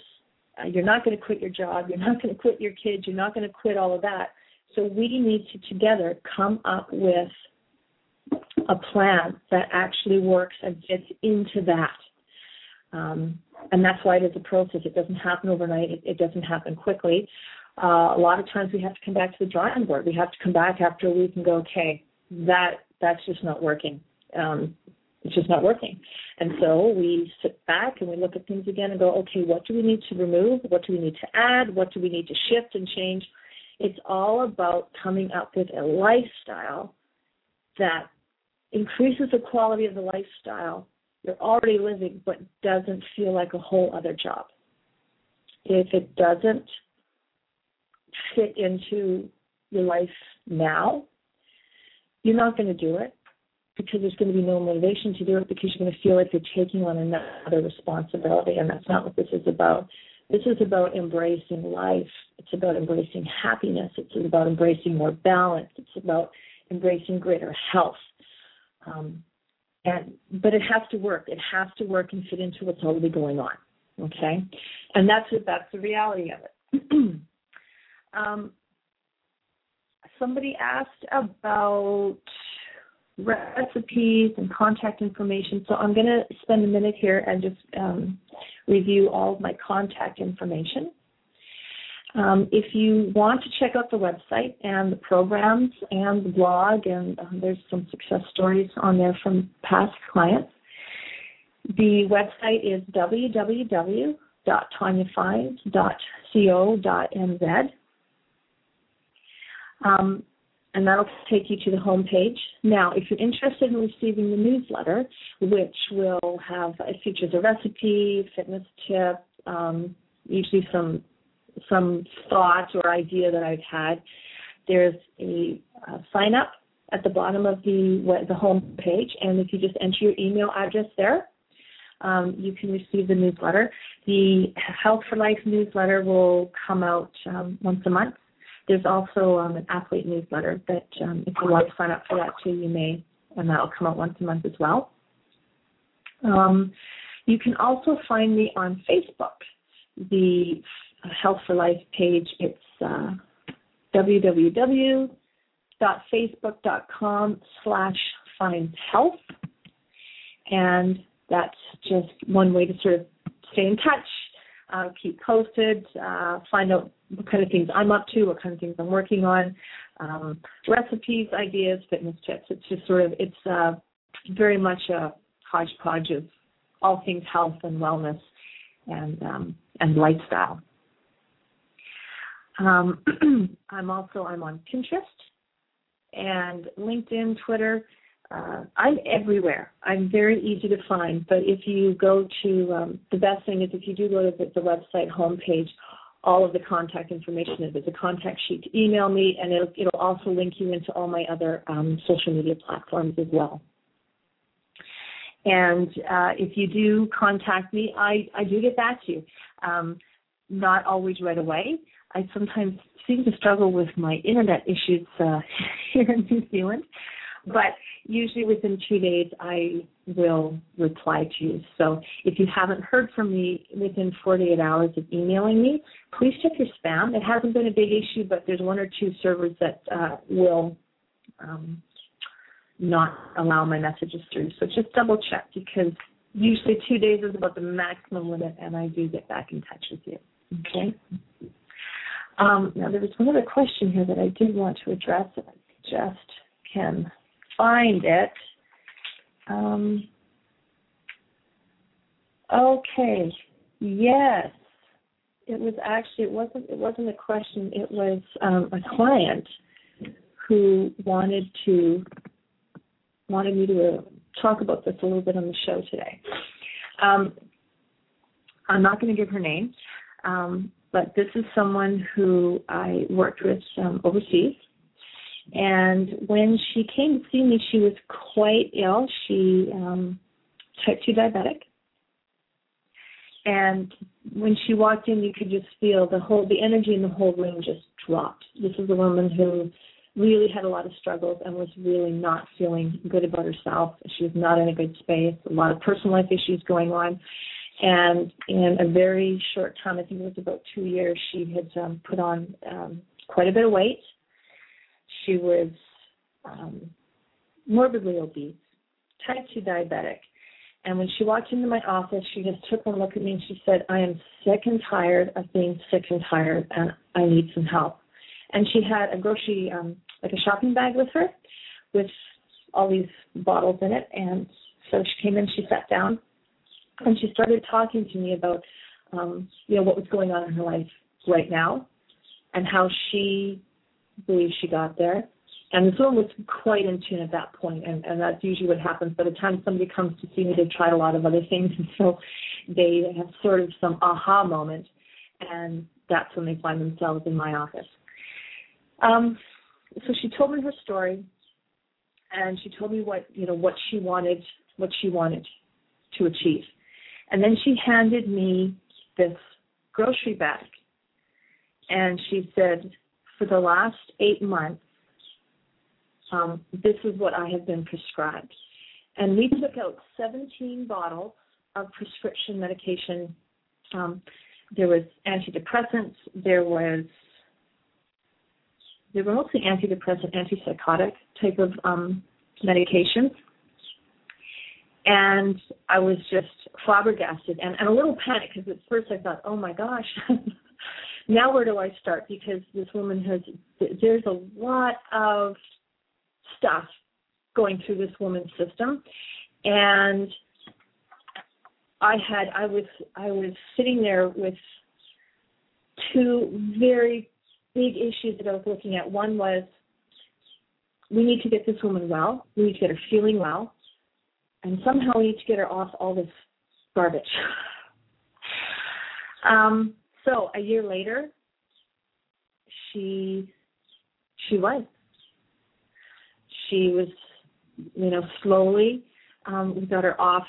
Uh, you're not going to quit your job. You're not going to quit your kids. You're not going to quit all of that. So we need to together come up with a plan that actually works and fits into that. Um, and that's why it is a process. It doesn't happen overnight. It, it doesn't happen quickly. Uh, a lot of times we have to come back to the drawing board. We have to come back after a week and go, okay, that that's just not working. Um, it's just not working. And so we sit back and we look at things again and go, okay, what do we need to remove? What do we need to add? What do we need to shift and change? It's all about coming up with a lifestyle that increases the quality of the lifestyle you're already living but doesn't feel like a whole other job. if it doesn't fit into your life now, you're not going to do it because there's going to be no motivation to do it because you're going to feel like you're taking on another responsibility, and that's not what this is about. This is about embracing life. It's about embracing happiness. It's about embracing more balance. It's about embracing greater health. Um, and but it has to work. It has to work and fit into what's already going on. Okay, and that's that's the reality of it. um, somebody asked about recipes and contact information. So I'm going to spend a minute here and just um, review all of my contact information. Um, if you want to check out the website and the programs and the blog, and um, there's some success stories on there from past clients, the website is www.tonyafines.co.nz. Um, and that'll take you to the home page. Now, if you're interested in receiving the newsletter, which will have it features a recipe, fitness tip, um, usually some some thought or idea that I've had, there's a uh, sign up at the bottom of the the home page, and if you just enter your email address there, um, you can receive the newsletter. The Health for Life newsletter will come out um, once a month there's also um, an athlete newsletter that um, if you want to sign up for that too, you may, and that'll come out once a month as well. Um, you can also find me on Facebook, the Health for Life page. It's uh, www.facebook.com slash finds health. And that's just one way to sort of stay in touch, uh, keep posted, uh, find out what kind of things I'm up to, what kind of things I'm working on, um, recipes, ideas, fitness tips. It's just sort of it's uh, very much a hodgepodge of all things health and wellness and um, and lifestyle. Um, I'm also I'm on Pinterest and LinkedIn, Twitter. Uh, I'm everywhere. I'm very easy to find. But if you go to um, the best thing is if you do go to the, the website homepage, all of the contact information. Is there's a contact sheet to email me, and it'll, it'll also link you into all my other um, social media platforms as well. And uh, if you do contact me, I, I do get back to you. Um, not always right away. I sometimes seem to struggle with my internet issues uh, here in New Zealand, but usually within two days I will reply to you. So if you haven't heard from me within 48 hours of emailing me, please check your spam. It hasn't been a big issue, but there's one or two servers that uh, will um, not allow my messages through. So just double check because usually two days is about the maximum limit, and I do get back in touch with you. Okay. Um, now there was one other question here that I did want to address, I just can find it. Um, okay. Yes. It was actually it wasn't it wasn't a question. It was um, a client who wanted to wanted me to uh, talk about this a little bit on the show today. Um, I'm not going to give her name, um, but this is someone who I worked with um, overseas and when she came to see me, she was quite ill. She um, type two diabetic, and when she walked in, you could just feel the whole the energy in the whole room just dropped. This is a woman who really had a lot of struggles and was really not feeling good about herself. She was not in a good space. A lot of personal life issues going on. And in a very short time, I think it was about two years, she had um, put on um, quite a bit of weight she was um, morbidly obese, type 2 diabetic. And when she walked into my office, she just took one look at me and she said, I am sick and tired of being sick and tired and I need some help. And she had a grocery, um, like a shopping bag with her with all these bottles in it. And so she came in, she sat down, and she started talking to me about, um, you know, what was going on in her life right now and how she believe she got there. And the film was quite in tune at that point, and, and that's usually what happens. By the time somebody comes to see me, they've tried a lot of other things, and so they have sort of some aha moment. and that's when they find themselves in my office. Um, so she told me her story, and she told me what you know what she wanted what she wanted to achieve, and then she handed me this grocery bag, and she said, for the last eight months, um, this is what I have been prescribed, and we took out 17 bottles of prescription medication. Um, there was antidepressants, there was they were mostly antidepressant, antipsychotic type of um, medications. And I was just flabbergasted and, and a little panicked because at first I thought, oh my gosh, now where do I start? Because this woman has, there's a lot of stuff going through this woman's system. And I had, I was, I was sitting there with two very big issues that I was looking at. One was we need to get this woman well. We need to get her feeling well. And somehow we need to get her off all this garbage. um, so a year later, she she was. She was, you know, slowly. Um, we got her off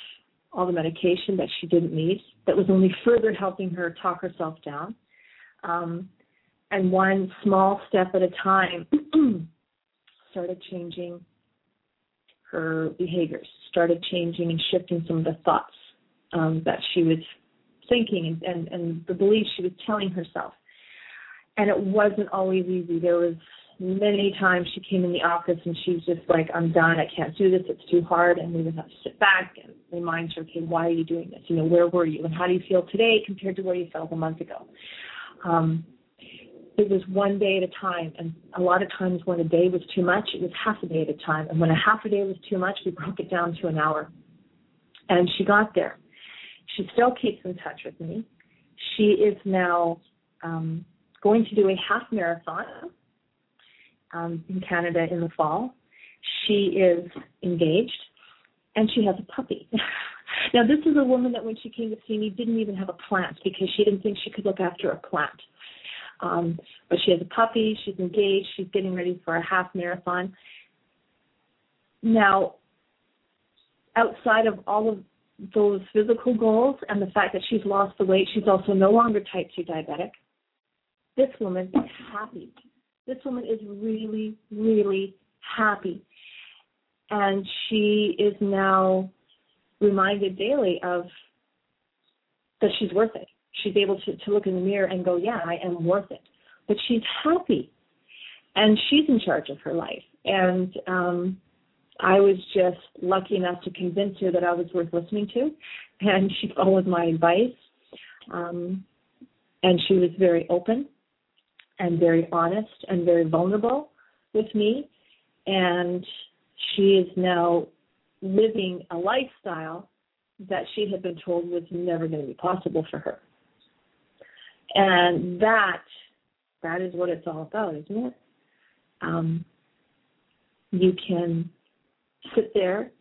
all the medication that she didn't need. That was only further helping her talk herself down. Um, and one small step at a time started changing her behaviors, started changing and shifting some of the thoughts um, that she was thinking and, and, the beliefs she was telling herself. And it wasn't always easy. There was many times she came in the office and she was just like, I'm done, I can't do this, it's too hard and we would have to sit back and remind her, okay, why are you doing this? You know, where were you and how do you feel today compared to where you felt a month ago? Um, it was one day at a time. And a lot of times when a day was too much, it was half a day at a time. And when a half a day was too much, we broke it down to an hour. And she got there. She still keeps in touch with me. She is now um, going to do a half marathon um, in Canada in the fall. She is engaged and she has a puppy. now, this is a woman that when she came to see me didn't even have a plant because she didn't think she could look after a plant. Um, but she has a puppy, she's engaged, she's getting ready for a half marathon. Now, outside of all of those physical goals and the fact that she's lost the weight, she's also no longer type 2 diabetic. This woman is happy. This woman is really, really happy. And she is now reminded daily of that she's worth it she's able to, to look in the mirror and go, yeah, I am worth it. But she's happy and she's in charge of her life. And um, I was just lucky enough to convince her that I was worth listening to. And she followed my advice. Um, and she was very open and very honest and very vulnerable with me. And she is now living a lifestyle that she had been told was never going to be possible for her. And that that is what it's all about, isn't it? Um, you can sit there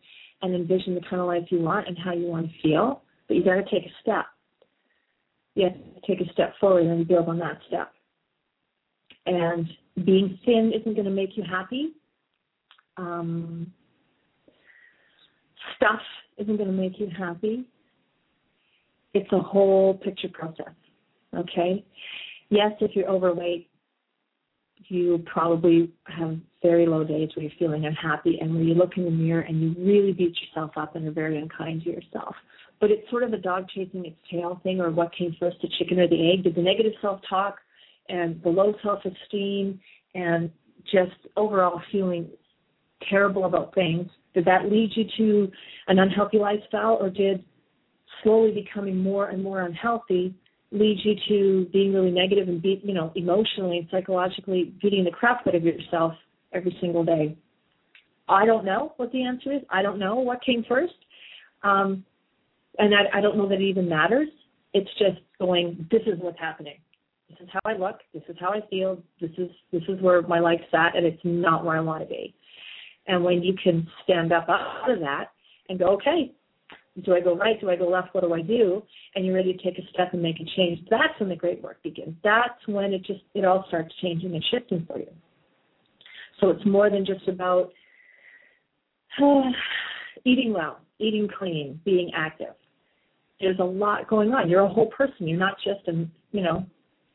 and envision the kind of life you want and how you want to feel, but you got to take a step. You have to take a step forward and build on that step. And being thin isn't going to make you happy. Um, stuff isn't going to make you happy. It's a whole picture process. Okay. Yes, if you're overweight, you probably have very low days where you're feeling unhappy and where you look in the mirror and you really beat yourself up and are very unkind to yourself. But it's sort of a dog chasing its tail thing or what came first, the chicken or the egg? Did the negative self talk and the low self esteem and just overall feeling terrible about things, did that lead you to an unhealthy lifestyle or did slowly becoming more and more unhealthy leads you to being really negative and be, you know, emotionally and psychologically beating the crap out of yourself every single day? I don't know what the answer is. I don't know what came first. Um, and I, I don't know that it even matters. It's just going, this is what's happening. This is how I look. This is how I feel. This is this is where my life's at, and it's not where I want to be. And when you can stand up out of that and go, okay, do I go right? Do I go left? What do I do? And you're ready to take a step and make a change. That's when the great work begins. That's when it just it all starts changing and shifting for you. So it's more than just about uh, eating well, eating clean, being active. There's a lot going on. You're a whole person. You're not just a you know,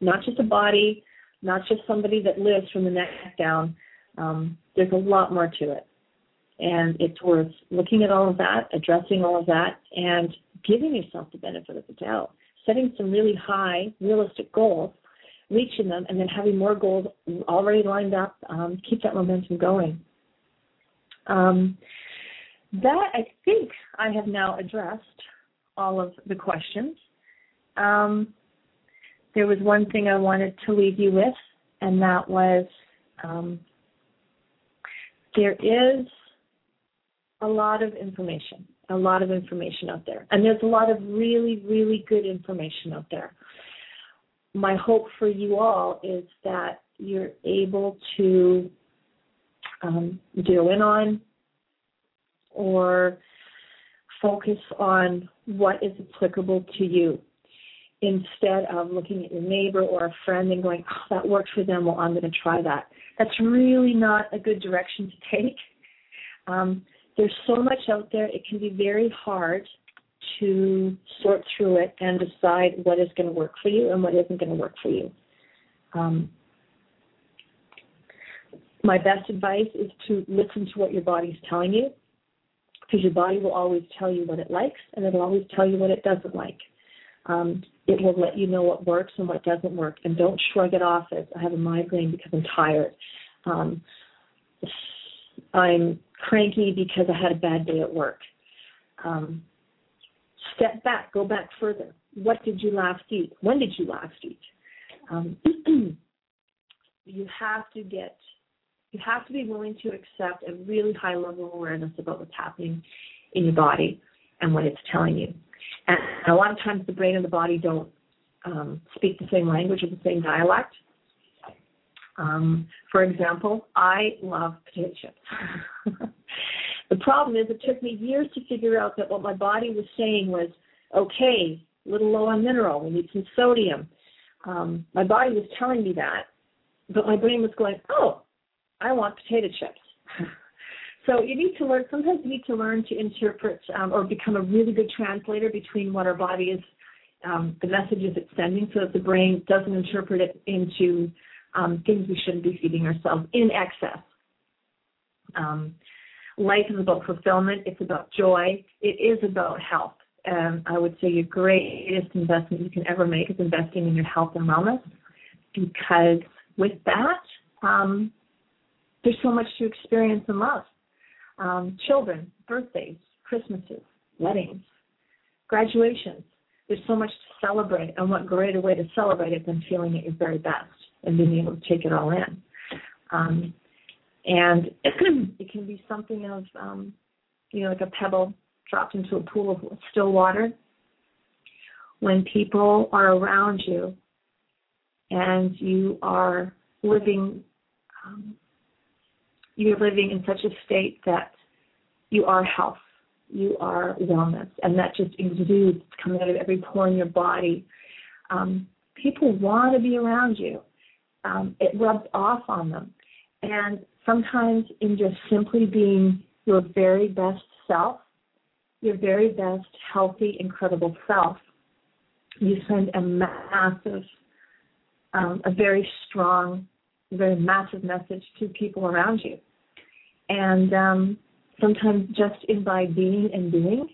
not just a body, not just somebody that lives from the neck down. Um, there's a lot more to it. And it's worth looking at all of that, addressing all of that, and giving yourself the benefit of the doubt, setting some really high, realistic goals, reaching them, and then having more goals already lined up. Um, keep that momentum going. Um, that I think I have now addressed all of the questions. Um, there was one thing I wanted to leave you with, and that was um, there is a lot of information, a lot of information out there. And there's a lot of really, really good information out there. My hope for you all is that you're able to um, zero in on or focus on what is applicable to you instead of looking at your neighbor or a friend and going, oh, that worked for them, well, I'm going to try that. That's really not a good direction to take. Um, there's so much out there, it can be very hard to sort through it and decide what is going to work for you and what isn't going to work for you. Um, my best advice is to listen to what your body's telling you because your body will always tell you what it likes and it'll always tell you what it doesn't like. Um, it will let you know what works and what doesn't work, and don't shrug it off as I have a migraine because I'm tired. Um, I'm cranky because I had a bad day at work. Um, step back, go back further. What did you last eat? When did you last eat? Um, you have to get, you have to be willing to accept a really high level of awareness about what's happening in your body and what it's telling you. And a lot of times the brain and the body don't um, speak the same language or the same dialect. Um, for example, I love potato chips. the problem is it took me years to figure out that what my body was saying was, okay, a little low on mineral, we need some sodium. Um, my body was telling me that, but my brain was going, oh, I want potato chips. so you need to learn, sometimes you need to learn to interpret um, or become a really good translator between what our body is, um, the messages it's sending so that the brain doesn't interpret it into um, things we shouldn't be feeding ourselves in excess. Um, life is about fulfillment. It's about joy. It is about health. And I would say your greatest investment you can ever make is investing in your health and wellness, because with that, um, there's so much to experience and love. Um, children, birthdays, Christmases, weddings, graduations. There's so much to celebrate, and what greater way to celebrate it than feeling at your very best and being able to take it all in. Um, and it can be something of, um, you know, like a pebble dropped into a pool of still water. When people are around you and you are living, um, you're living in such a state that you are health, you are wellness, and that just exudes coming out of every pore in your body. Um, people want to be around you um, it rubs off on them. And sometimes in just simply being your very best self, your very best healthy, incredible self, you send a massive, um, a very strong, very massive message to people around you. And um, sometimes just in by being and doing,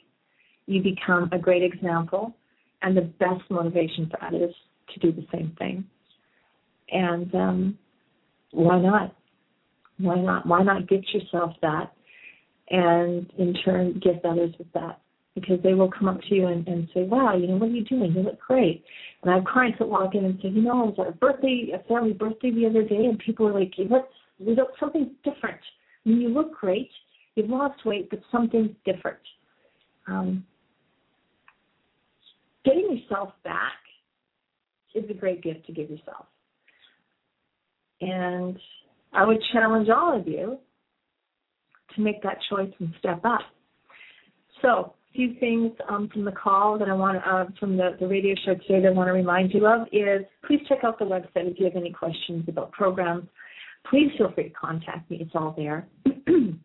you become a great example. And the best motivation for others to do the same thing. And um, why not? Why not? Why not get yourself that, and in turn gift others with that? Because they will come up to you and, and say, "Wow, you know what are you doing? You look great." And I have clients that walk in and say, "You know, I was a birthday, a family birthday the other day, and people are like, "What's we look something different? I mean, you look great. You've lost weight, but something different." Um, getting yourself back is a great gift to give yourself. And I would challenge all of you to make that choice and step up. So, a few things um, from the call that I want uh, from the, the radio show today that I want to remind you of is please check out the website if you have any questions about programs. Please feel free to contact me. It's all there. and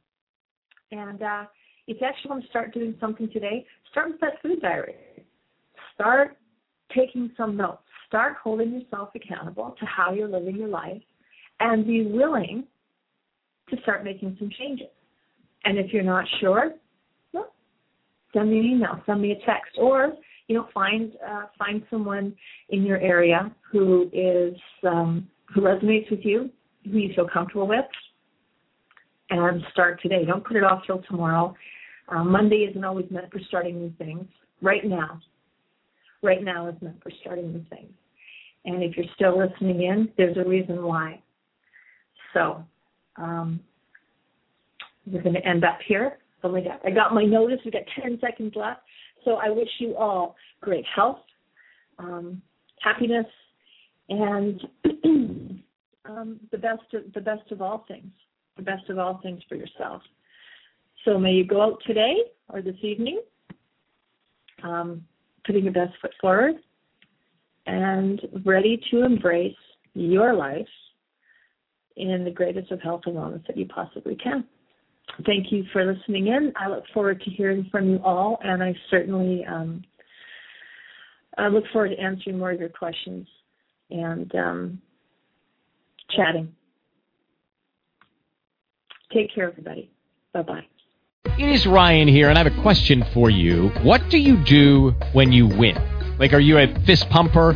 uh, if you actually want to start doing something today, start with that food diary. Start taking some notes. Start holding yourself accountable to how you're living your life and be willing to start making some changes. And if you're not sure, well, send me an email, send me a text, or you know, find uh, find someone in your area who is um, who resonates with you, who you feel comfortable with, and start today. Don't put it off till tomorrow. Uh, Monday isn't always meant for starting new things. Right now, right now is meant for starting new things. And if you're still listening in, there's a reason why. So, um, we're going to end up here. Oh my God, I got my notice. We got 10 seconds left. So I wish you all great health, um, happiness, and um, the best of, the best of all things, the best of all things for yourself. So may you go out today or this evening, um, putting your best foot forward and ready to embrace your life in the greatest of health and wellness that you possibly can. Thank you for listening in. I look forward to hearing from you all, and I certainly um, I look forward to answering more of your questions and um, chatting. Take care, everybody. Bye bye. It is Ryan here, and I have a question for you. What do you do when you win? Like, are you a fist pumper?